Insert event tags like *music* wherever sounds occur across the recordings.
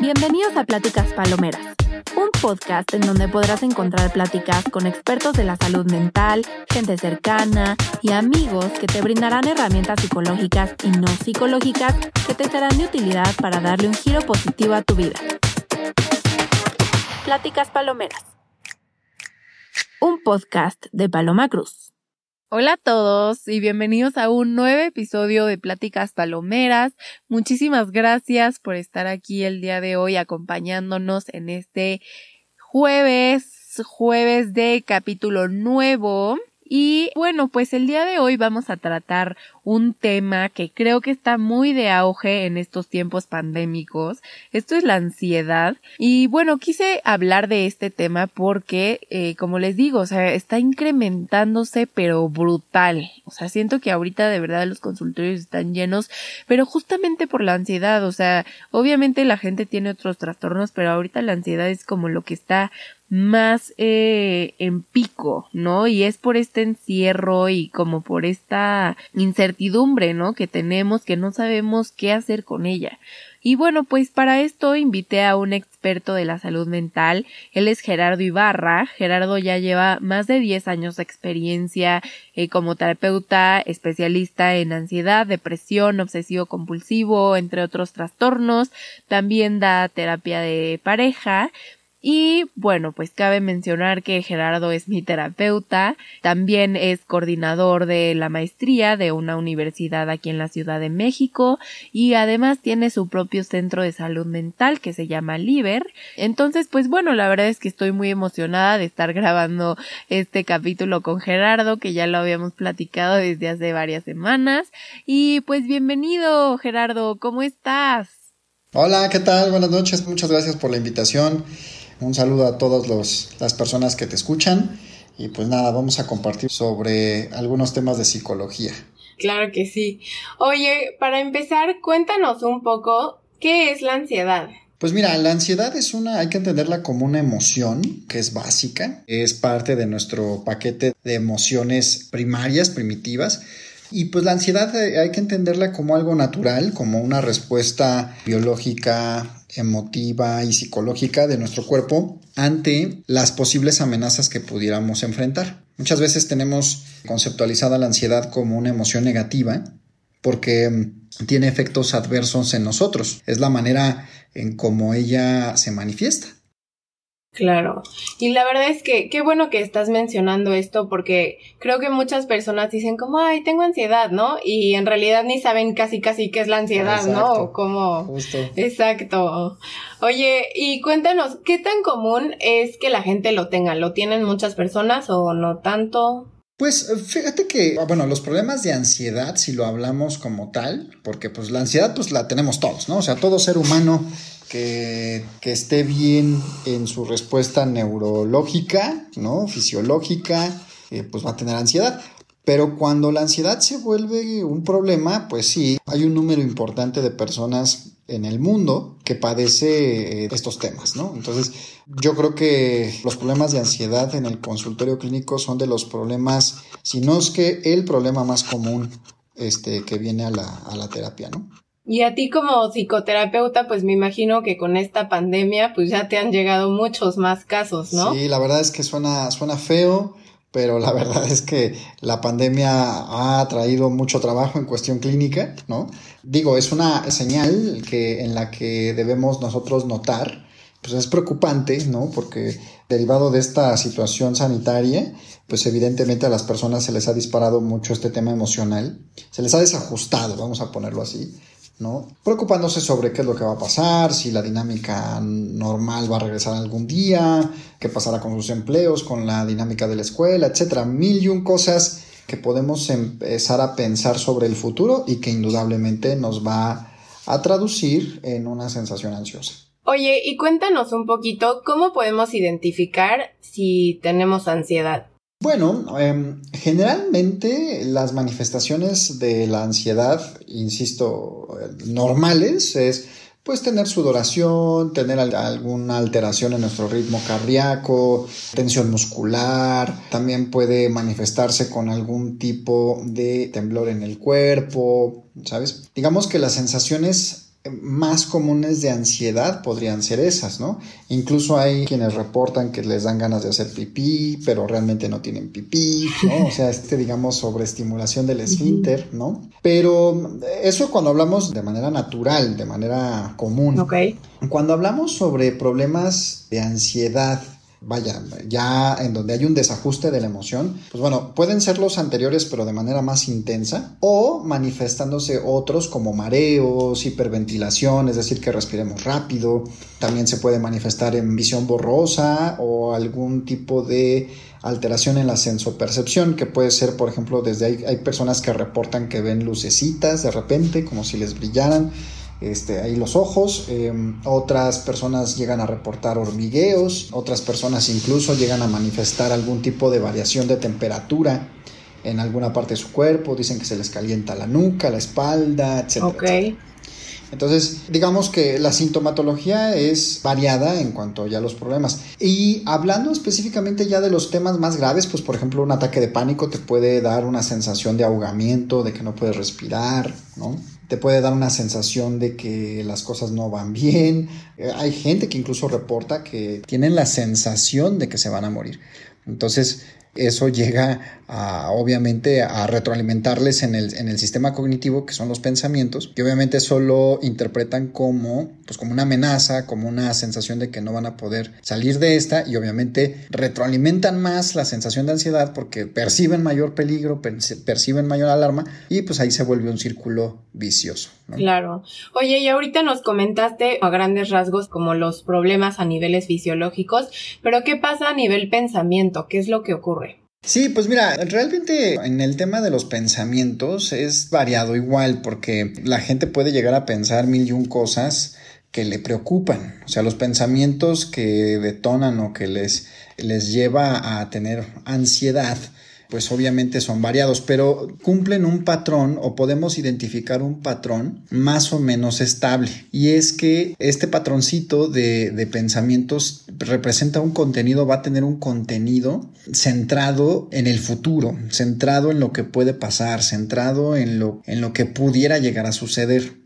Bienvenidos a Pláticas Palomeras, un podcast en donde podrás encontrar pláticas con expertos de la salud mental, gente cercana y amigos que te brindarán herramientas psicológicas y no psicológicas que te serán de utilidad para darle un giro positivo a tu vida. Pláticas Palomeras, un podcast de Paloma Cruz. Hola a todos y bienvenidos a un nuevo episodio de Pláticas Palomeras. Muchísimas gracias por estar aquí el día de hoy acompañándonos en este jueves, jueves de capítulo nuevo. Y bueno, pues el día de hoy vamos a tratar un tema que creo que está muy de auge en estos tiempos pandémicos. Esto es la ansiedad. Y bueno, quise hablar de este tema porque, eh, como les digo, o sea, está incrementándose pero brutal. O sea, siento que ahorita de verdad los consultorios están llenos, pero justamente por la ansiedad. O sea, obviamente la gente tiene otros trastornos, pero ahorita la ansiedad es como lo que está más eh, en pico, ¿no? Y es por este encierro y como por esta incertidumbre, ¿no? Que tenemos, que no sabemos qué hacer con ella. Y bueno, pues para esto invité a un experto de la salud mental. Él es Gerardo Ibarra. Gerardo ya lleva más de 10 años de experiencia eh, como terapeuta especialista en ansiedad, depresión, obsesivo compulsivo, entre otros trastornos. También da terapia de pareja. Y bueno, pues cabe mencionar que Gerardo es mi terapeuta, también es coordinador de la maestría de una universidad aquí en la Ciudad de México y además tiene su propio centro de salud mental que se llama Liber. Entonces, pues bueno, la verdad es que estoy muy emocionada de estar grabando este capítulo con Gerardo, que ya lo habíamos platicado desde hace varias semanas. Y pues bienvenido, Gerardo, ¿cómo estás? Hola, ¿qué tal? Buenas noches, muchas gracias por la invitación. Un saludo a todas las personas que te escuchan y pues nada, vamos a compartir sobre algunos temas de psicología. Claro que sí. Oye, para empezar, cuéntanos un poco qué es la ansiedad. Pues mira, la ansiedad es una, hay que entenderla como una emoción que es básica, es parte de nuestro paquete de emociones primarias, primitivas. Y pues la ansiedad eh, hay que entenderla como algo natural, como una respuesta biológica, emotiva y psicológica de nuestro cuerpo ante las posibles amenazas que pudiéramos enfrentar. Muchas veces tenemos conceptualizada la ansiedad como una emoción negativa porque mm, tiene efectos adversos en nosotros. Es la manera en cómo ella se manifiesta. Claro. Y la verdad es que qué bueno que estás mencionando esto porque creo que muchas personas dicen como, ay, tengo ansiedad, ¿no? Y en realidad ni saben casi casi qué es la ansiedad, ¿no? O cómo. Justo. Exacto. Oye, y cuéntanos, ¿qué tan común es que la gente lo tenga? ¿Lo tienen muchas personas o no tanto? Pues fíjate que, bueno, los problemas de ansiedad, si lo hablamos como tal, porque pues la ansiedad pues la tenemos todos, ¿no? O sea, todo ser humano que, esté bien en su respuesta neurológica, ¿no? Fisiológica, eh, pues va a tener ansiedad. Pero cuando la ansiedad se vuelve un problema, pues sí, hay un número importante de personas en el mundo que padece eh, estos temas, ¿no? Entonces, yo creo que los problemas de ansiedad en el consultorio clínico son de los problemas, si no es que el problema más común este, que viene a la, a la terapia, ¿no? Y a ti como psicoterapeuta, pues me imagino que con esta pandemia, pues ya te han llegado muchos más casos, ¿no? Sí, la verdad es que suena, suena feo, pero la *laughs* verdad es que la pandemia ha traído mucho trabajo en cuestión clínica, ¿no? Digo, es una señal que, en la que debemos nosotros notar, pues es preocupante, ¿no? Porque derivado de esta situación sanitaria, pues evidentemente a las personas se les ha disparado mucho este tema emocional, se les ha desajustado, vamos a ponerlo así, ¿no? Preocupándose sobre qué es lo que va a pasar, si la dinámica normal va a regresar algún día, qué pasará con sus empleos, con la dinámica de la escuela, etcétera. Mil y un cosas que podemos empezar a pensar sobre el futuro y que indudablemente nos va a traducir en una sensación ansiosa. Oye, y cuéntanos un poquito cómo podemos identificar si tenemos ansiedad. Bueno, em, generalmente las manifestaciones de la ansiedad, insisto, normales es pues tener sudoración, tener alguna alteración en nuestro ritmo cardíaco, tensión muscular, también puede manifestarse con algún tipo de temblor en el cuerpo, ¿sabes? Digamos que las sensaciones más comunes de ansiedad podrían ser esas, ¿no? Incluso hay quienes reportan que les dan ganas de hacer pipí, pero realmente no tienen pipí, ¿no? O sea, este, digamos, sobreestimulación del esfínter, ¿no? Pero eso cuando hablamos de manera natural, de manera común. Ok. Cuando hablamos sobre problemas de ansiedad, vaya, ya en donde hay un desajuste de la emoción, pues bueno, pueden ser los anteriores pero de manera más intensa o manifestándose otros como mareos, hiperventilación, es decir, que respiremos rápido, también se puede manifestar en visión borrosa o algún tipo de alteración en la sensopercepción, que puede ser, por ejemplo, desde hay, hay personas que reportan que ven lucecitas de repente, como si les brillaran, este, ahí los ojos, em, otras personas llegan a reportar hormigueos, otras personas incluso llegan a manifestar algún tipo de variación de temperatura en alguna parte de su cuerpo, dicen que se les calienta la nuca, la espalda, etc. Entonces, digamos que la sintomatología es variada en cuanto ya a los problemas. Y hablando específicamente ya de los temas más graves, pues por ejemplo un ataque de pánico te puede dar una sensación de ahogamiento, de que no puedes respirar, ¿no? Te puede dar una sensación de que las cosas no van bien. Eh, hay gente que incluso reporta que tienen la sensación de que se van a morir. Entonces, eso llega a, obviamente a retroalimentarles en el, en el, sistema cognitivo, que son los pensamientos, que obviamente solo interpretan como, pues como una amenaza, como una sensación de que no van a poder salir de esta y obviamente retroalimentan más la sensación de ansiedad porque perciben mayor peligro, perciben mayor alarma y pues ahí se vuelve un círculo vicioso. Claro. Oye, y ahorita nos comentaste a grandes rasgos como los problemas a niveles fisiológicos, pero ¿qué pasa a nivel pensamiento? ¿Qué es lo que ocurre? Sí, pues mira, realmente en el tema de los pensamientos es variado igual porque la gente puede llegar a pensar mil y un cosas que le preocupan, o sea, los pensamientos que detonan o que les, les lleva a tener ansiedad pues obviamente son variados, pero cumplen un patrón o podemos identificar un patrón más o menos estable. Y es que este patroncito de, de pensamientos representa un contenido, va a tener un contenido centrado en el futuro, centrado en lo que puede pasar, centrado en lo, en lo que pudiera llegar a suceder.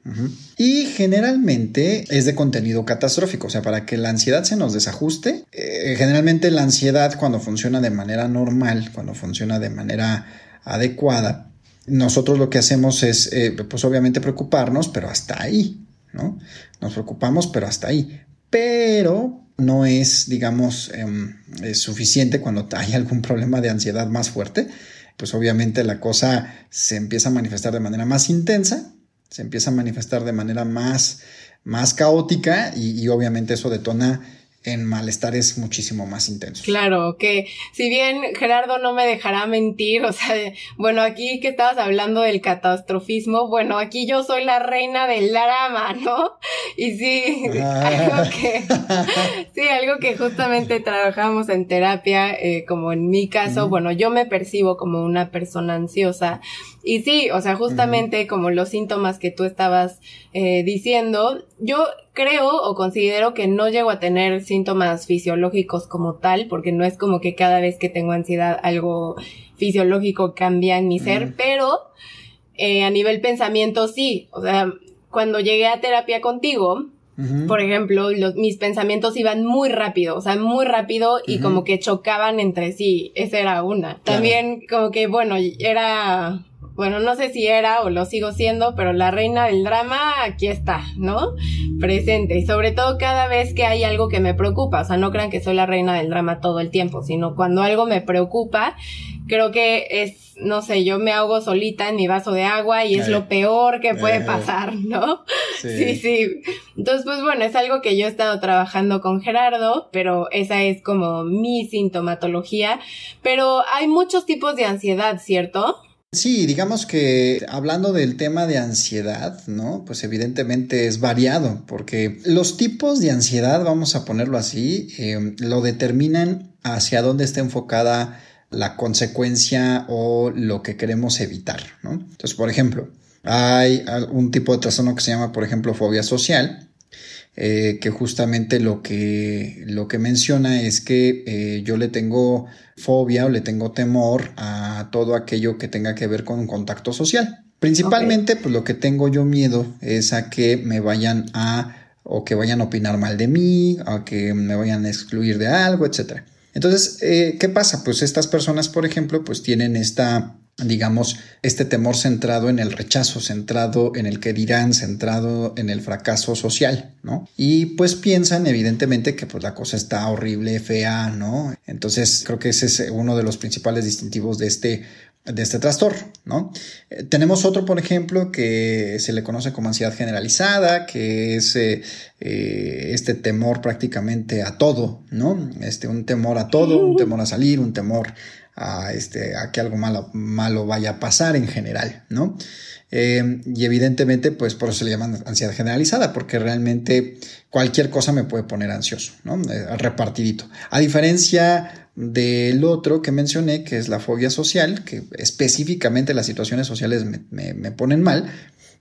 Y generalmente es de contenido catastrófico, o sea, para que la ansiedad se nos desajuste, eh, generalmente la ansiedad cuando funciona de manera normal, cuando funciona de manera adecuada, nosotros lo que hacemos es, eh, pues obviamente preocuparnos, pero hasta ahí, ¿no? Nos preocupamos, pero hasta ahí. Pero no es, digamos, em, suficiente cuando hay algún problema de ansiedad más fuerte, pues obviamente la cosa se empieza a manifestar de manera más intensa se empieza a manifestar de manera más, más caótica y, y obviamente eso detona en malestares muchísimo más intensos. Claro, que si bien Gerardo no me dejará mentir, o sea, bueno, aquí que estabas hablando del catastrofismo, bueno, aquí yo soy la reina del drama, ¿no? Y sí, ah. algo que, sí, algo que justamente trabajamos en terapia, eh, como en mi caso, bueno, yo me percibo como una persona ansiosa. Y sí, o sea, justamente como los síntomas que tú estabas eh, diciendo, yo creo o considero que no llego a tener síntomas fisiológicos como tal, porque no es como que cada vez que tengo ansiedad algo fisiológico cambia en mi ser, pero eh, a nivel pensamiento sí, o sea, cuando llegué a terapia contigo, por ejemplo, los, mis pensamientos iban muy rápido, o sea, muy rápido y como que chocaban entre sí. Esa era una. También como que, bueno, era bueno, no sé si era o lo sigo siendo, pero la reina del drama aquí está, ¿no? Presente. Y sobre todo cada vez que hay algo que me preocupa. O sea, no crean que soy la reina del drama todo el tiempo, sino cuando algo me preocupa, creo que es, no sé, yo me ahogo solita en mi vaso de agua y es lo peor que puede eh. pasar, ¿no? Sí. sí, Entonces, pues bueno, es algo que yo he estado trabajando con Gerardo, pero esa es como mi sintomatología. Pero hay muchos tipos de ansiedad, ¿cierto? Sí, digamos que hablando del tema de ansiedad, ¿no? Pues evidentemente es variado, porque los tipos de ansiedad, vamos a ponerlo así, eh, lo determinan hacia dónde está enfocada la consecuencia o lo que queremos evitar, ¿no? Entonces, por ejemplo, hay un tipo de trastorno que se llama, por ejemplo, fobia social, eh, que justamente lo que, lo que menciona es que eh, yo le tengo fobia o le tengo temor a todo aquello que tenga que ver con un contacto social. Principalmente, pues lo que tengo yo miedo es a que me vayan a o que vayan a opinar mal de mí, o que me vayan a excluir de algo, etc. Entonces, eh, ¿qué pasa? Pues estas personas, por ejemplo, pues tienen esta digamos, este temor centrado en el rechazo, centrado en el que dirán, centrado en el fracaso social, ¿no? Y pues piensan evidentemente que pues la cosa está horrible, fea, ¿no? Entonces creo que ese es uno de los principales distintivos de este de este trastorno, ¿no? Eh, tenemos otro, por ejemplo, que se le conoce como ansiedad generalizada, que es eh, eh, este temor prácticamente a todo, ¿no? Este, un temor a todo, un temor a salir, un temor a, este, que algo malo, malo vaya a pasar en general, ¿no? Eh, y evidentemente, pues por eso se le llama ansiedad generalizada, porque realmente cualquier cosa me puede poner ansioso, ¿no? Eh, repartidito. A diferencia del otro que mencioné, que es la fobia social, que específicamente las situaciones sociales me, me, me ponen mal,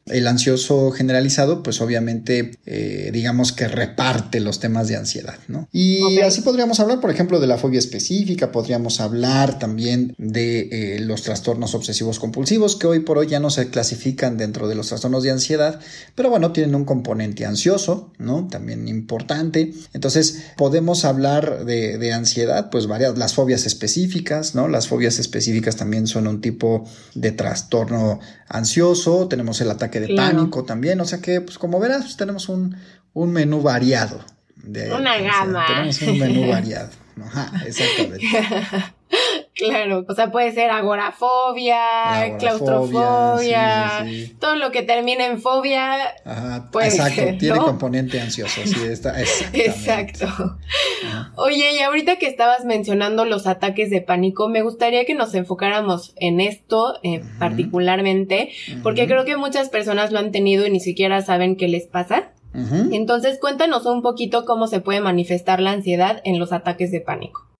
el ansioso generalizado, pues obviamente, eh, digamos que reparte los temas de ansiedad, ¿no? Y así podríamos hablar, por ejemplo, de la fobia específica, podríamos hablar también de eh, los trastornos obsesivos compulsivos, que hoy por hoy ya no se clasifican dentro de los trastornos de ansiedad, pero bueno, tienen un componente ansioso, ¿no? También importante. Entonces, podemos hablar de, de ansiedad, pues varias, las fobias específicas, ¿no? Las fobias específicas también son un tipo de trastorno ansioso, tenemos el ataque que de pánico también. O sea que, pues como verás, pues, tenemos un, un menú variado. De, Una gama. tenemos un menú *laughs* variado. Ajá, exactamente. *laughs* Claro, o sea, puede ser agorafobia, claustrofobia, todo lo que termine en fobia. Ajá, exacto, tiene componente ansioso, sí, está, *laughs* Exacto. Oye, y ahorita que estabas mencionando los ataques de pánico, me gustaría que nos enfocáramos en esto eh, particularmente, porque creo que muchas personas lo han tenido y ni siquiera saben qué les pasa. Entonces, cuéntanos un poquito cómo se puede manifestar la ansiedad en los ataques de pánico.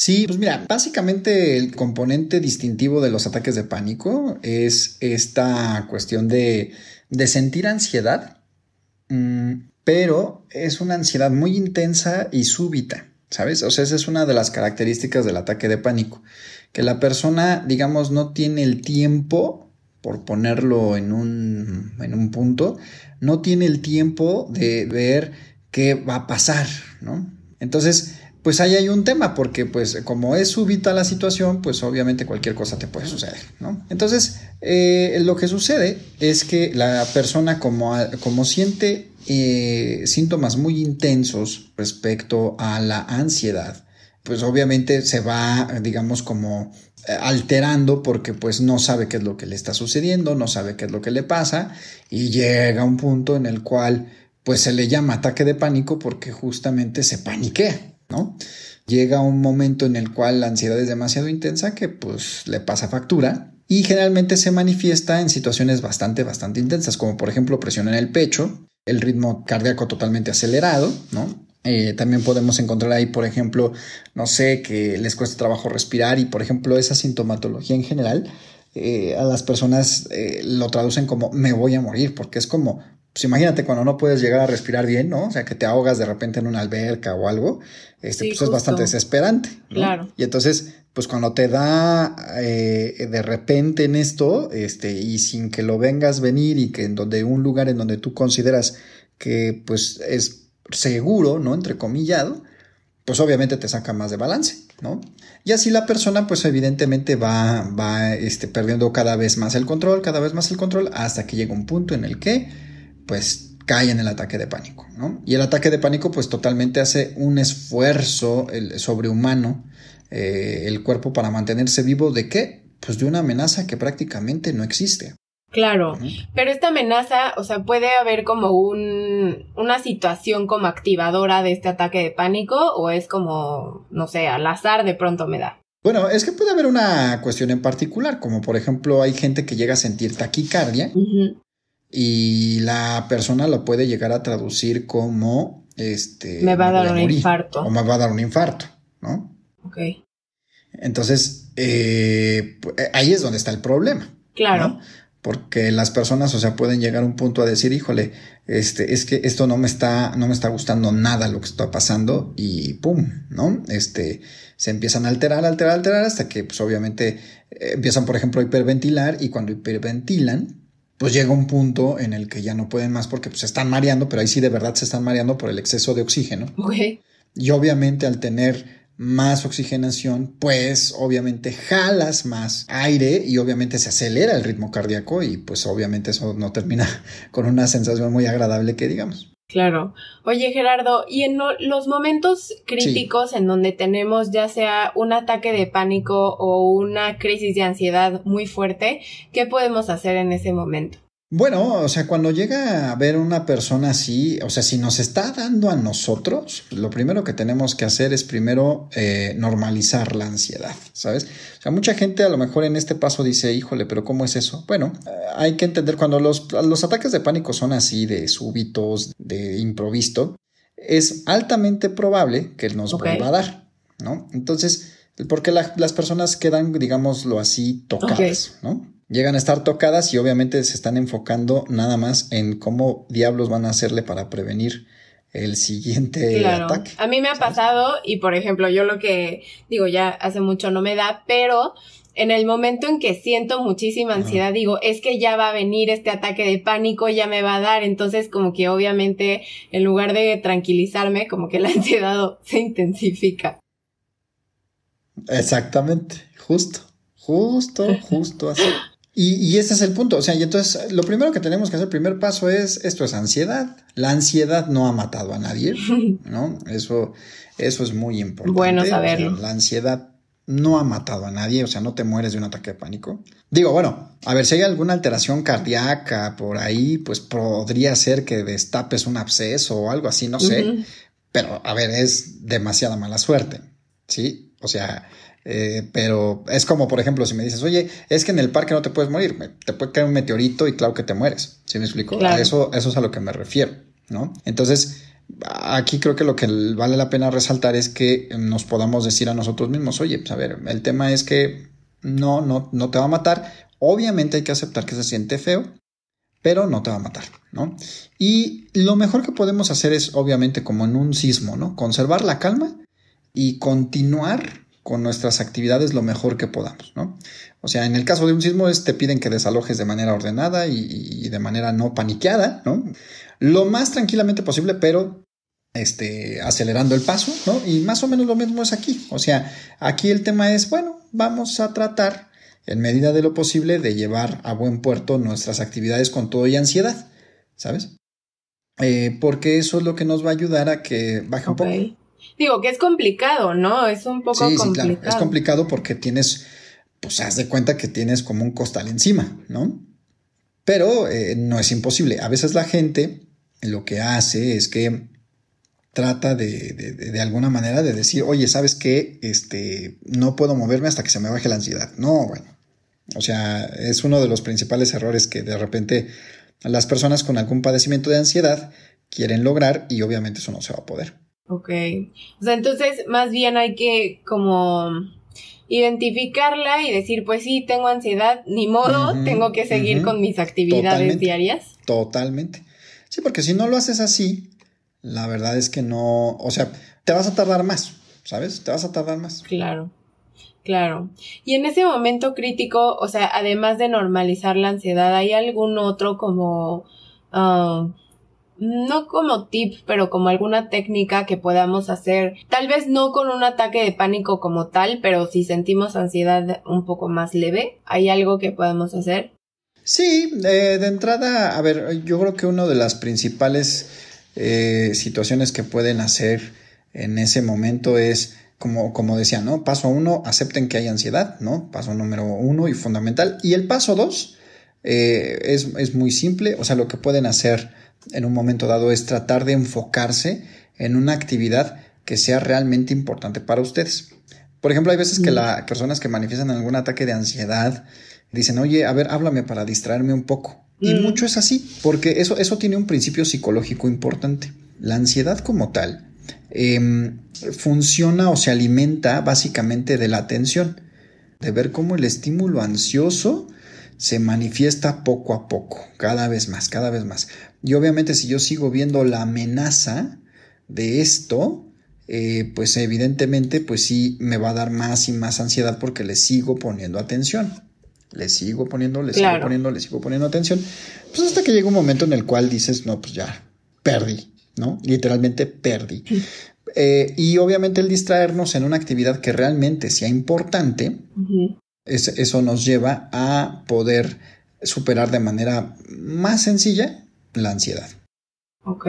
Sí, pues mira, básicamente el componente distintivo de los ataques de pánico es esta cuestión de, sentir ansiedad, mm, pero es una ansiedad muy intensa y súbita, ¿sabes? O sea, esa es una de las características del ataque de pánico, que la persona, digamos, no tiene el tiempo, por ponerlo en un, en un punto, no tiene el tiempo de ver qué va a pasar, ¿no? Entonces, pues ahí hay un tema, porque pues como es súbita la situación, pues obviamente cualquier cosa te puede suceder, ¿no? Entonces, eh, lo que sucede es que la persona como, como siente eh, síntomas muy intensos respecto a la ansiedad, pues obviamente se va, digamos, como eh, alterando porque pues no sabe qué es lo que le está sucediendo, no sabe qué es lo que le pasa y llega un punto en el cual pues se le llama ataque de pánico porque justamente se paniquea. ¿No? Llega un momento en el cual la ansiedad es demasiado intensa que pues le pasa factura y generalmente se manifiesta en situaciones bastante, bastante intensas, como por ejemplo presión en el pecho, el ritmo cardíaco totalmente acelerado, ¿no? Eh, también podemos encontrar ahí, por ejemplo, no sé, que les cuesta trabajo respirar y, por ejemplo, esa sintomatología en general, eh, a las personas eh, lo traducen como me voy a morir, porque es como pues imagínate cuando no puedes llegar a respirar bien, ¿no? O sea, que te ahogas de repente en una alberca o algo, este, pues es bastante desesperante. Claro. Y entonces, pues cuando te da eh, de repente en esto, este, y sin que lo vengas venir y que en donde un lugar en donde tú consideras que pues es seguro, ¿no? Entrecomillado, pues obviamente te saca más de balance, ¿no? Y así la persona, pues evidentemente va, va este, perdiendo cada vez más el control, cada vez más el control, hasta que llega un punto en el que pues cae en el ataque de pánico, ¿no? Y el ataque de pánico pues totalmente hace un esfuerzo sobrehumano eh, el cuerpo para mantenerse vivo de qué? Pues de una amenaza que prácticamente no existe. Claro, pero esta amenaza, o sea, puede haber como un, una situación como activadora de este ataque de pánico o es como, no sé, al azar de pronto me da. Bueno, es que puede haber una cuestión en particular, como por ejemplo hay gente que llega a sentir taquicardia y la persona lo puede llegar a traducir como este me va a dar un infarto o me va a dar un infarto, ¿no? Ok. Entonces, eh, ahí es donde está el problema. Claro. porque las personas, o sea, pueden llegar a un punto a decir, híjole, este, es que esto no me está, no me está gustando nada lo que está pasando y pum, ¿no? Este, se empiezan a alterar, alterar, alterar hasta que, pues, obviamente eh, empiezan, por ejemplo, a hiperventilar y cuando hiperventilan, pues llega un punto en el que ya no pueden más porque pues, se están mareando, pero ahí sí de verdad se están mareando por el exceso de oxígeno. Y obviamente al tener más oxigenación, pues obviamente jalas más aire y obviamente se acelera el ritmo cardíaco y pues obviamente eso no termina *laughs* con una sensación muy agradable que digamos. Claro. Oye, Gerardo, y en los momentos críticos en donde tenemos ya sea un ataque de pánico o una crisis de ansiedad muy fuerte, ¿qué podemos hacer en ese momento? Bueno, o sea, cuando llega a ver una persona así, o sea, si nos está dando a nosotros, lo primero que tenemos que hacer es primero eh, normalizar la ansiedad, ¿sabes? O sea, mucha gente a lo mejor en este paso dice, híjole, pero ¿cómo es eso? Bueno, eh, hay que entender cuando los, los ataques de pánico son así, de súbitos, de improvisto, es altamente probable que nos vuelva a dar, ¿no? Entonces, porque las personas quedan, digámoslo así, tocadas, ¿no? Llegan a estar tocadas y obviamente se están enfocando nada más en cómo diablos van a hacerle para prevenir el siguiente ataque. A mí me ha pasado y por ejemplo yo lo que digo ya hace mucho no me da, pero en el momento en que siento muchísima ansiedad, digo, es que ya va a venir este ataque de pánico, ya me va a dar, entonces como que obviamente en lugar de tranquilizarme, como que la *laughs* ansiedad se intensifica. Exactamente, justo, justo, justo así. Y, ese es el punto. O sea, y entonces lo primero que tenemos que hacer, el primer paso es, esto es ansiedad. La ansiedad no ha matado a nadie, *laughs* ¿no? Eso, eso es muy importante. Bueno saberlo. la ansiedad no ha matado a nadie, o sea, no te mueres de un ataque de pánico. Digo, bueno, a ver, si hay alguna alteración cardíaca por ahí, pues podría ser que destapes un absceso o algo así, no sé. Pero, a ver, es demasiada mala suerte, ¿sí? O sea, eh, pero es como, por ejemplo, si me dices, oye, es que en el parque no te puedes morir, te puede caer un meteorito y claro que te mueres. ¿Sí me explico? eso, eso es a lo que me refiero, ¿no? Entonces, aquí creo que lo que vale la pena resaltar es que nos podamos decir a nosotros mismos, oye, pues a ver, el tema es que no, no, no te va a matar. Obviamente hay que aceptar que se siente feo, pero no te va a matar, ¿no? Y lo mejor que podemos hacer es, obviamente, como en un sismo, ¿no? Conservar la calma y continuar con nuestras actividades lo mejor que podamos, ¿no? O sea, en el caso de un sismo es te piden que desalojes de manera ordenada y, de manera no paniqueada, ¿no? Lo más tranquilamente posible, pero este, acelerando el paso, ¿no? Y más o menos lo mismo es aquí. O sea, aquí el tema es, bueno, vamos a tratar en medida de lo posible de llevar a buen puerto nuestras actividades con todo y ansiedad, ¿sabes? Eh, porque eso es lo que nos va a ayudar a que baje un poco. Digo que es complicado, ¿no? Es un poco sí, complicado. Sí, claro. Es complicado porque tienes, pues haz de cuenta que tienes como un costal encima, ¿no? Pero eh, no es imposible. A veces la gente lo que hace es que trata de, de, de, alguna manera de decir, oye, ¿sabes qué? Este, no puedo moverme hasta que se me baje la ansiedad. No, bueno. O sea, es uno de los principales errores que de repente las personas con algún padecimiento de ansiedad quieren lograr y obviamente eso no se va a poder. Ok. O sea, entonces más bien hay que como identificarla y decir, pues sí, tengo ansiedad, ni modo, tengo que seguir con mis actividades diarias. Totalmente. Sí, porque si no lo haces así, la verdad es que no, o sea, te vas a tardar más, ¿sabes? Te vas a tardar más. Claro. Claro. Y en ese momento crítico, o sea, además de normalizar la ansiedad, ¿hay algún otro como ah, no como tip, pero como alguna técnica que podamos hacer, tal vez no con un ataque de pánico como tal, pero si sentimos ansiedad un poco más leve, ¿hay algo que podamos hacer? Sí, de entrada, a ver, yo creo que una de las principales eh, situaciones que pueden hacer en ese momento es, como, como decía, ¿no? Paso uno, acepten que hay ansiedad, ¿no? Paso número uno y fundamental. Y el paso dos eh, es, es muy simple, o sea, lo que pueden hacer en un momento dado es tratar de enfocarse en una actividad que sea realmente importante para ustedes. Por ejemplo, hay veces que las personas que manifiestan algún ataque de ansiedad dicen, oye, a ver, háblame para distraerme un poco. Y mm. mucho es así, porque eso, eso tiene un principio psicológico importante. La ansiedad como tal em, funciona o se alimenta básicamente de la atención, de ver cómo el estímulo ansioso se manifiesta poco a poco, cada vez más, cada vez más. Y obviamente si yo sigo viendo la amenaza de esto, eh, pues evidentemente pues sí me va a dar más y más ansiedad porque le sigo poniendo atención. Le sigo poniendo, le sigo poniendo, le sigo poniendo atención. Pues hasta que llega un momento en el cual dices, no, pues ya, perdí, ¿no? Literalmente perdí. Eh, y obviamente el distraernos en una actividad que realmente sea importante, eso nos lleva a poder superar de manera más sencilla la ansiedad. Ok.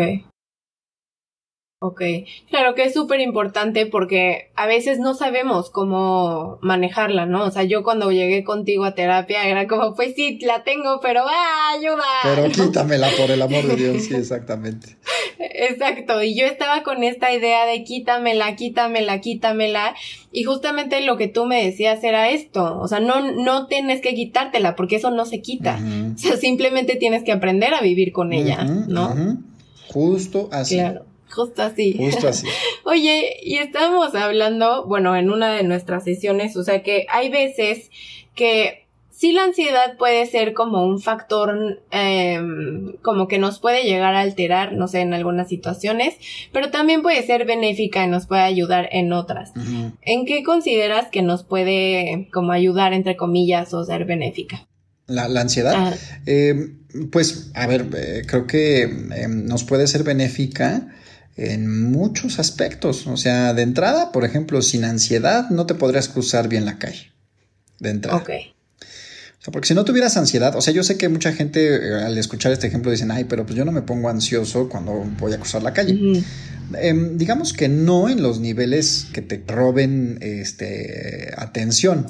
Ok, claro que es súper importante porque a veces no sabemos cómo manejarla, ¿no? O sea, yo cuando llegué contigo a terapia era como, pues sí, la tengo, pero ¡ah, ayuda! Pero *laughs* quítamela por el amor de Dios, sí, exactamente. *laughs* Exacto, y yo estaba con esta idea de quítamela, quítamela, quítamela, y justamente lo que tú me decías era esto, o sea, no, no tienes que quitártela porque eso no se quita, o sea, simplemente tienes que aprender a vivir con ella, ¿no? Justo así. Claro. Justo así. Justo así. *laughs* Oye, y estábamos hablando, bueno, en una de nuestras sesiones, o sea que hay veces que sí la ansiedad puede ser como un factor em, como que nos puede llegar a alterar, no sé, en algunas situaciones, pero también puede ser benéfica y nos puede ayudar en otras. ¿En qué consideras que nos puede como ayudar, entre comillas, o ser benéfica? La, ansiedad. Ah. Em, pues, a ver, eh, creo que em, nos puede ser benéfica en muchos aspectos. O sea, de entrada, por ejemplo, sin ansiedad no te podrías cruzar bien la calle. De entrada. Ok. O sea, porque si no tuvieras ansiedad, o sea, yo sé que mucha gente eh, al escuchar este ejemplo dicen, ay, pero pues yo no me pongo ansioso cuando voy a cruzar la calle. Em, digamos que no en los niveles que te roben este, atención,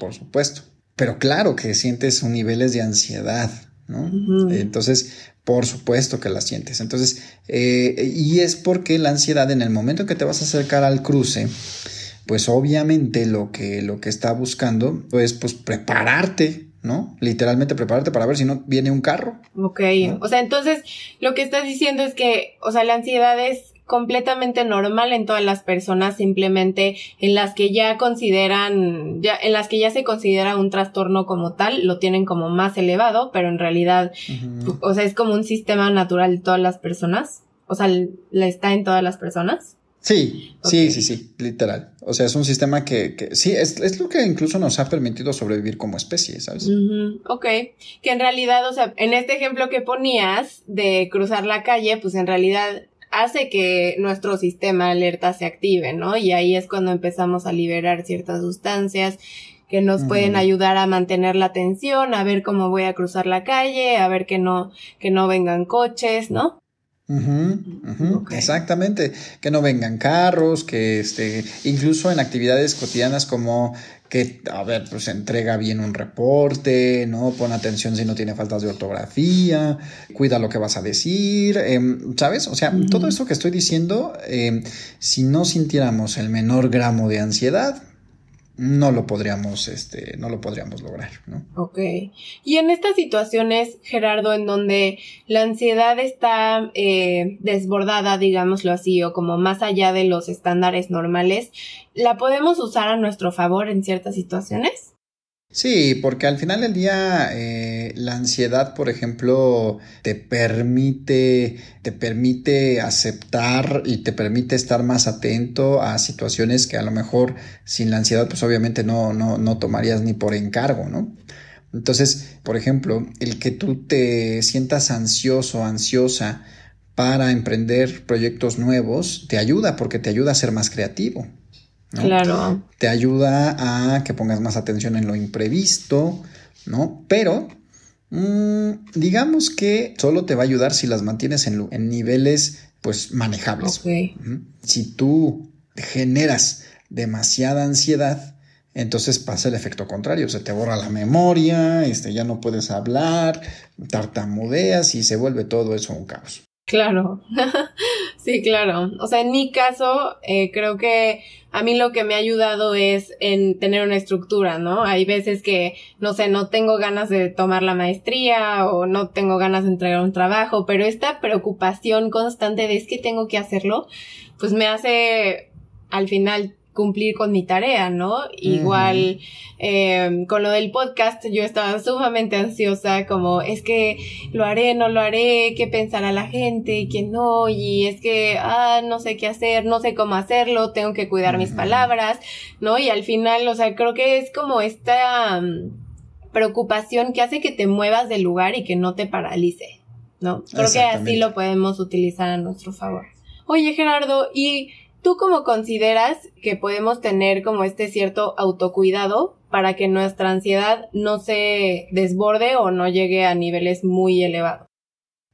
por supuesto. Pero claro que sientes un niveles de ansiedad, ¿no? Entonces, por supuesto que la sientes. Entonces, eh, y es porque la ansiedad en el momento que te vas a acercar al cruce, pues obviamente lo que, lo que está buscando es pues prepararte, ¿no? Literalmente prepararte para ver si no viene un carro. Ok, o sea, entonces lo que estás diciendo es que, o sea, la ansiedad es completamente normal en todas las personas, simplemente en las que ya consideran, ya, en las que ya se considera un trastorno como tal, lo tienen como más elevado, pero en realidad, o sea, es como un sistema natural de todas las personas. O sea, ¿le está en todas las personas? Sí, sí, sí, sí, literal. O sea, es un sistema que, que sí, es, es, lo que incluso nos ha permitido sobrevivir como especie, ¿sabes? Ok, que en realidad, o sea, en este ejemplo que ponías de cruzar la calle, pues en realidad hace que nuestro sistema alerta se active, ¿no? Y ahí es cuando empezamos a liberar ciertas sustancias que nos pueden ayudar a mantener la atención, a ver cómo voy a cruzar la calle, a ver que no, que no vengan coches, ¿no? Exactamente, que no vengan carros, que este, incluso en actividades cotidianas como que, a ver, pues entrega bien un reporte, ¿no? Pon atención si no tiene faltas de ortografía, cuida lo que vas a decir, em, ¿sabes? O sea, todo esto que estoy diciendo, em, si no sintiéramos el menor gramo de ansiedad, no lo podríamos, este, no lo podríamos lograr, ¿no? Ok. Y en estas situaciones, Gerardo, en donde la ansiedad está eh, desbordada, digámoslo así, o como más allá de los estándares normales, ¿la podemos usar a nuestro favor en ciertas situaciones? Sí, porque al final del día eh, la ansiedad, por ejemplo, te permite, te permite aceptar y te permite estar más atento a situaciones que a lo mejor sin la ansiedad, pues obviamente no, no, no tomarías ni por encargo, ¿no? Entonces, por ejemplo, el que tú te sientas ansioso, ansiosa para emprender proyectos nuevos, te ayuda porque te ayuda a ser más creativo. Claro. Te ayuda a que pongas más atención en lo imprevisto, ¿no? Pero mm, digamos que solo te va a ayudar si las mantienes en, en niveles pues manejables. Si tú generas demasiada ansiedad, entonces pasa el efecto contrario, se te borra la memoria, este, ya no puedes hablar, tartamudeas y se vuelve todo eso un caos. Claro, *laughs* sí, claro. O sea, en mi caso, eh, creo que a mí lo que me ha ayudado es en tener una estructura, ¿no? Hay veces que, no sé, no tengo ganas de tomar la maestría o no tengo ganas de entregar un trabajo, pero esta preocupación constante de es que tengo que hacerlo, pues me hace al final cumplir con mi tarea, ¿no? Igual eh, con lo del podcast yo estaba sumamente ansiosa, como es que lo haré, no lo haré, qué pensará la gente, que no, y es que, ah, no sé qué hacer, no sé cómo hacerlo, tengo que cuidar mis palabras, ¿no? Y al final, o sea, creo que es como esta mm, preocupación que hace que te muevas del lugar y que no te paralice, ¿no? Creo que así lo podemos utilizar a nuestro favor. Oye, Gerardo, ¿y ¿Tú cómo consideras que podemos tener como este cierto autocuidado para que nuestra ansiedad no se desborde o no llegue a niveles muy elevados?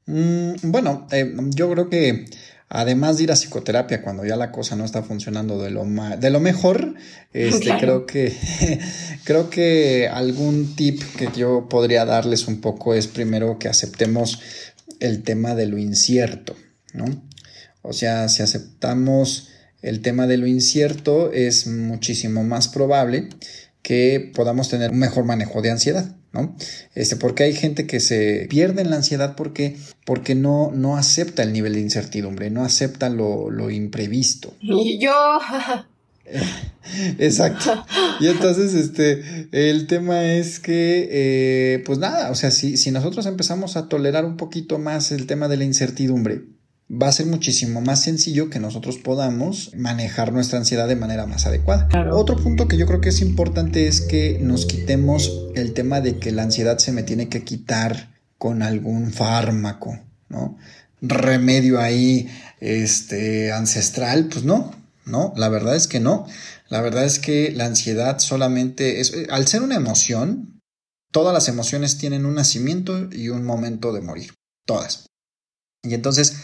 Mm, bueno, eh, yo creo que además de ir a psicoterapia cuando ya la cosa no está funcionando de lo, de lo mejor, *laughs* este, creo, que, *laughs* creo que algún tip que yo podría darles un poco es primero que aceptemos el tema de lo incierto, ¿no? O sea, si aceptamos el tema de lo incierto es muchísimo más probable que podamos tener un mejor manejo de ansiedad, ¿no? Este, porque hay gente que se pierde en la ansiedad porque, porque no, no acepta el nivel de incertidumbre, no acepta lo, lo imprevisto. Y yo. *laughs* Exacto. Y entonces, este, el tema es que, eh, pues nada, o sea, si, si nosotros empezamos a tolerar un poquito más el tema de la incertidumbre, va a ser muchísimo más sencillo que nosotros podamos manejar nuestra ansiedad de manera más adecuada. Otro punto que yo creo que es importante es que nos quitemos el tema de que la ansiedad se me tiene que quitar con algún fármaco, ¿no? Remedio ahí, este, ancestral, pues no, no, la verdad es que no. La verdad es que la ansiedad solamente es, al ser una emoción, todas las emociones tienen un nacimiento y un momento de morir, todas. Y entonces,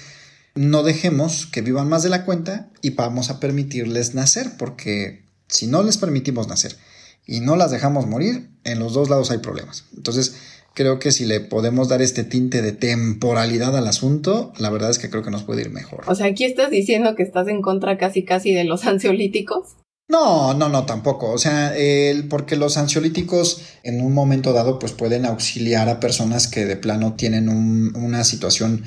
no dejemos que vivan más de la cuenta y vamos a permitirles nacer, porque si no les permitimos nacer y no las dejamos morir, en los dos lados hay problemas. Entonces, creo que si le podemos dar este tinte de temporalidad al asunto, la verdad es que creo que nos puede ir mejor. O sea, aquí estás diciendo que estás en contra casi casi de los *laughs* ansiolíticos. No, no, no, tampoco. O sea, el, porque los ansiolíticos en un momento dado pues pueden auxiliar a personas que de plano tienen una situación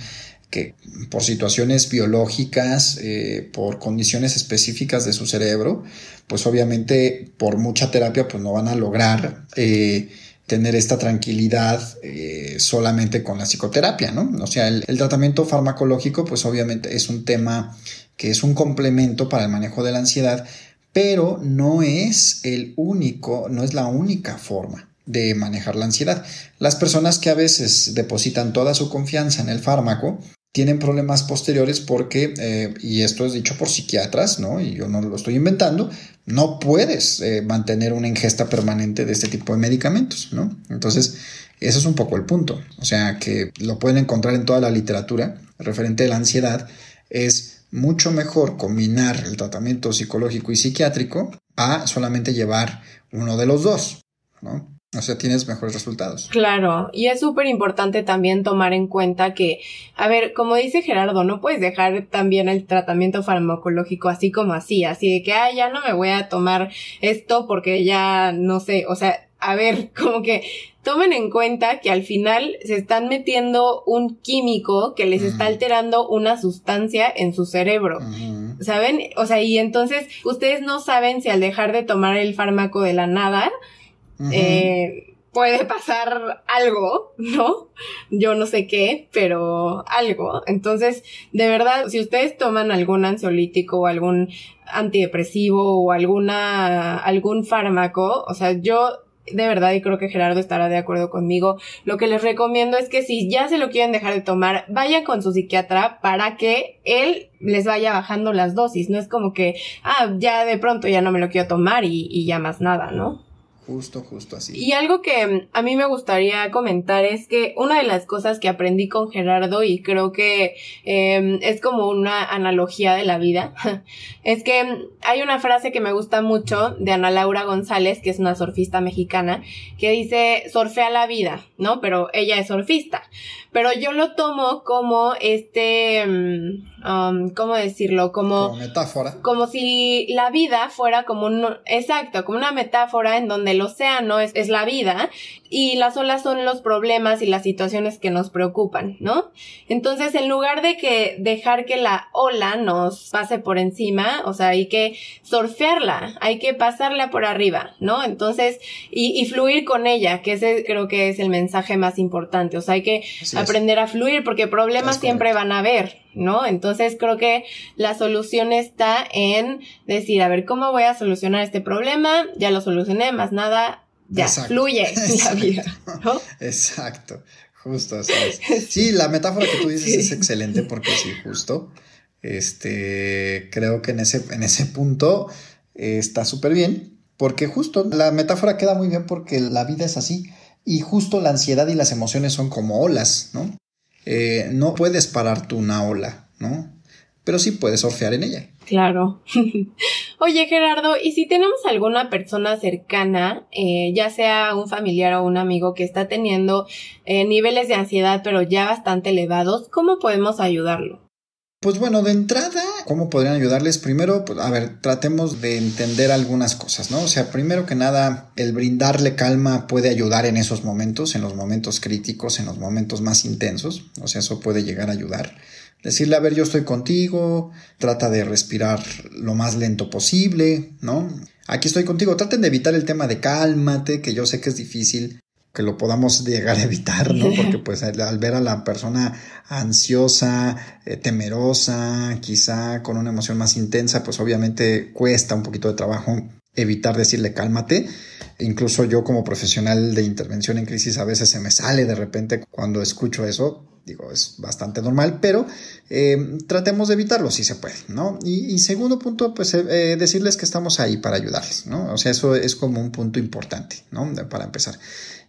que por situaciones biológicas, eh, por condiciones específicas de su cerebro, pues obviamente por mucha terapia pues no van a lograr eh, tener esta tranquilidad eh, solamente con la psicoterapia, ¿no? O sea, el, el, tratamiento farmacológico pues obviamente es un tema que es un complemento para el manejo de la ansiedad, pero no es el único, no es la única forma de manejar la ansiedad. Las personas que a veces depositan toda su confianza en el fármaco, tienen problemas posteriores porque, eh, y esto es dicho por psiquiatras, ¿no? Y yo no lo estoy inventando, no puedes eh, mantener una ingesta permanente de este tipo de medicamentos, ¿no? Entonces, ese es un poco el punto. O sea, que lo pueden encontrar en toda la literatura referente a la ansiedad, es mucho mejor combinar el tratamiento psicológico y psiquiátrico a solamente llevar uno de los dos, ¿no? O sea, tienes mejores resultados. Claro, y es súper importante también tomar en cuenta que, a ver, como dice Gerardo, no puedes dejar también el tratamiento farmacológico así como así, así de que, ah, ya no me voy a tomar esto porque ya no sé, o sea, a ver, *laughs* como que tomen en cuenta que al final se están metiendo un químico que les está alterando una sustancia en su cerebro. ¿Saben? O sea, y entonces ustedes no saben si al dejar de tomar el fármaco de la nada, eh, puede pasar algo, ¿no? Yo no sé qué, pero algo. Entonces, de verdad, si ustedes toman algún ansiolítico o algún antidepresivo o alguna, algún fármaco, o sea, yo de verdad, y creo que Gerardo estará de acuerdo conmigo, lo que les recomiendo es que si ya se lo quieren dejar de tomar, vayan con su psiquiatra para que él les vaya bajando las dosis. No es como que, ah, ya de pronto ya no me lo quiero tomar y, y ya más nada, ¿no? Justo, justo así. Y algo que a mí me gustaría comentar es que una de las cosas que aprendí con Gerardo y creo que em, es como una analogía de la vida, *laughs* es que hay una frase que me gusta mucho de Ana Laura González, que es una surfista mexicana, que dice, surfea la vida, ¿no? Pero ella es surfista. Pero yo lo tomo como este, em, um, ¿cómo decirlo? Como, como metáfora. Como si la vida fuera como un, exacto, como una metáfora en donde el océano es, es la vida y las olas son los problemas y las situaciones que nos preocupan, ¿no? Entonces, en lugar de que dejar que la ola nos pase por encima, o sea, hay que surfearla, hay que pasarla por arriba, ¿no? Entonces, y, y fluir con ella, que ese creo que es el mensaje más importante, o sea, hay que aprender a fluir porque problemas siempre van a haber, ¿no? Entonces creo que la solución está en decir, a ver, ¿cómo voy a solucionar este problema? Ya lo solucioné, más nada, ya fluye *laughs* la vida, ¿no? Exacto, justo así es. Sí, la metáfora que tú dices es excelente porque sí, justo. Este, creo que en ese, en ese punto eh, está súper bien, porque justo la metáfora queda muy bien porque la vida es así y justo la ansiedad y las emociones son como olas, ¿no? Eh, no puedes parar tú una ola, ¿no? Pero sí puedes surfear en ella. Claro. *laughs* Oye, Gerardo, ¿y si tenemos alguna persona cercana, eh, ya sea un familiar o un amigo que está teniendo eh, niveles de ansiedad pero ya bastante elevados, ¿cómo podemos ayudarlo? Pues bueno, de entrada, ¿cómo podrían ayudarles? Primero, pues, a ver, tratemos de entender algunas cosas, ¿no? O sea, primero que nada, el brindarle calma puede ayudar en esos momentos, en los momentos críticos, en los momentos más intensos, o sea, eso puede llegar a ayudar. Decirle, a ver, yo estoy contigo, trata de respirar lo más lento posible, ¿no? Aquí estoy contigo, traten de evitar el tema de cálmate, que yo sé que es difícil, que lo podamos llegar a evitar, ¿no? *laughs* Porque pues al, ver a la persona ansiosa, eh, temerosa, quizá con una emoción más intensa, pues obviamente cuesta un poquito de trabajo evitar decirle cálmate. Incluso yo como profesional de intervención en crisis a veces se me sale de repente cuando escucho eso. Digo, es bastante normal, pero eh, tratemos de evitarlo si se puede, ¿no? Y, segundo punto, pues eh, decirles que estamos ahí para ayudarles, ¿no? O sea, eso es como un punto importante, ¿no? Para empezar.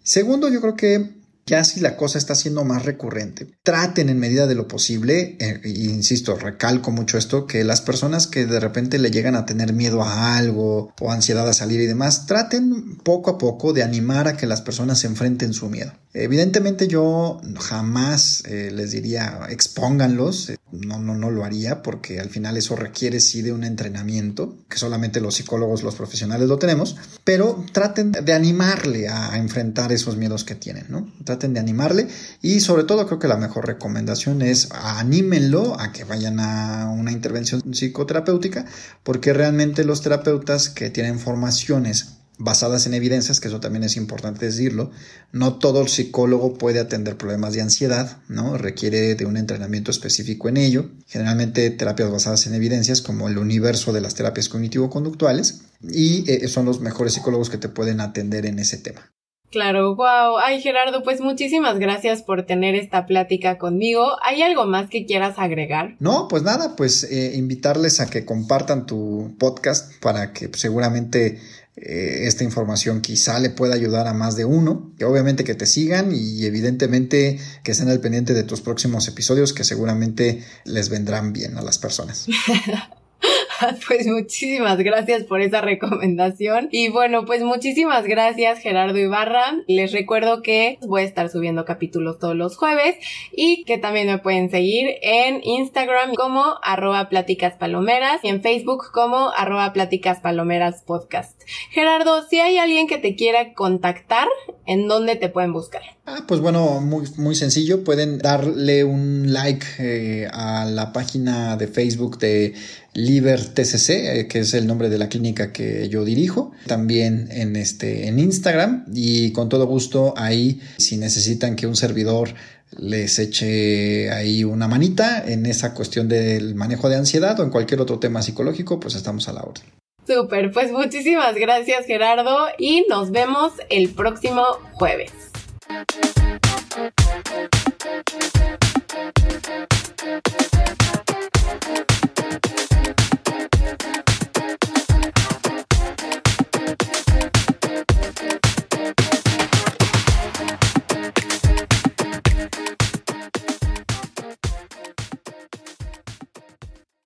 Segundo, yo creo que ya si la cosa está siendo más recurrente, traten en medida de lo posible, eh, insisto, recalco mucho esto, que las personas que de repente le llegan a tener miedo a algo o ansiedad a salir y demás, traten poco a poco de animar a que las personas se enfrenten su miedo. Evidentemente yo jamás eh, les diría expónganlos, eh, no, no, no lo haría porque al final eso requiere sí de un entrenamiento, que solamente los psicólogos, los profesionales lo tenemos, pero traten de animarle a, enfrentar esos miedos que tienen, ¿no? Traten de animarle y sobre todo creo que la mejor recomendación es anímenlo a que vayan a una intervención psicoterapéutica porque realmente los terapeutas que tienen formaciones basadas en evidencias, que eso también es importante decirlo. No todo el psicólogo puede atender problemas de ansiedad, ¿no? Requiere de un entrenamiento específico en ello. Generalmente terapias basadas en evidencias, como el universo de las terapias cognitivo-conductuales, y eh, son los mejores psicólogos que te pueden atender en ese tema. Claro, wow. Ay, Gerardo, pues muchísimas gracias por tener esta plática conmigo. ¿Hay algo más que quieras agregar? No, pues nada, pues eh, invitarles a que compartan tu podcast para que seguramente eh, esta información quizá le pueda ayudar a más de uno, que obviamente que te sigan y evidentemente que estén al pendiente de tus próximos episodios que seguramente les vendrán bien a las personas. *laughs* *laughs* pues muchísimas gracias por esa recomendación. Y bueno, pues muchísimas gracias Gerardo Ibarra. Les recuerdo que voy a estar subiendo capítulos todos los jueves y que también me pueden seguir en Instagram como arroba pláticas palomeras y en Facebook como arroba pláticas podcast. Gerardo, si hay alguien que te quiera contactar, ¿en dónde te pueden buscar? Ah, pues bueno, muy, muy sencillo. Pueden darle un like eh, a la página de Facebook de Liber TCC, eh, que es el nombre de la clínica que yo dirijo. También en, este, en Instagram y con todo gusto ahí, si necesitan que un servidor les eche ahí una manita en esa cuestión del manejo de ansiedad o en cualquier otro tema psicológico, pues estamos a la orden. Súper, pues muchísimas gracias Gerardo y nos vemos el próximo jueves.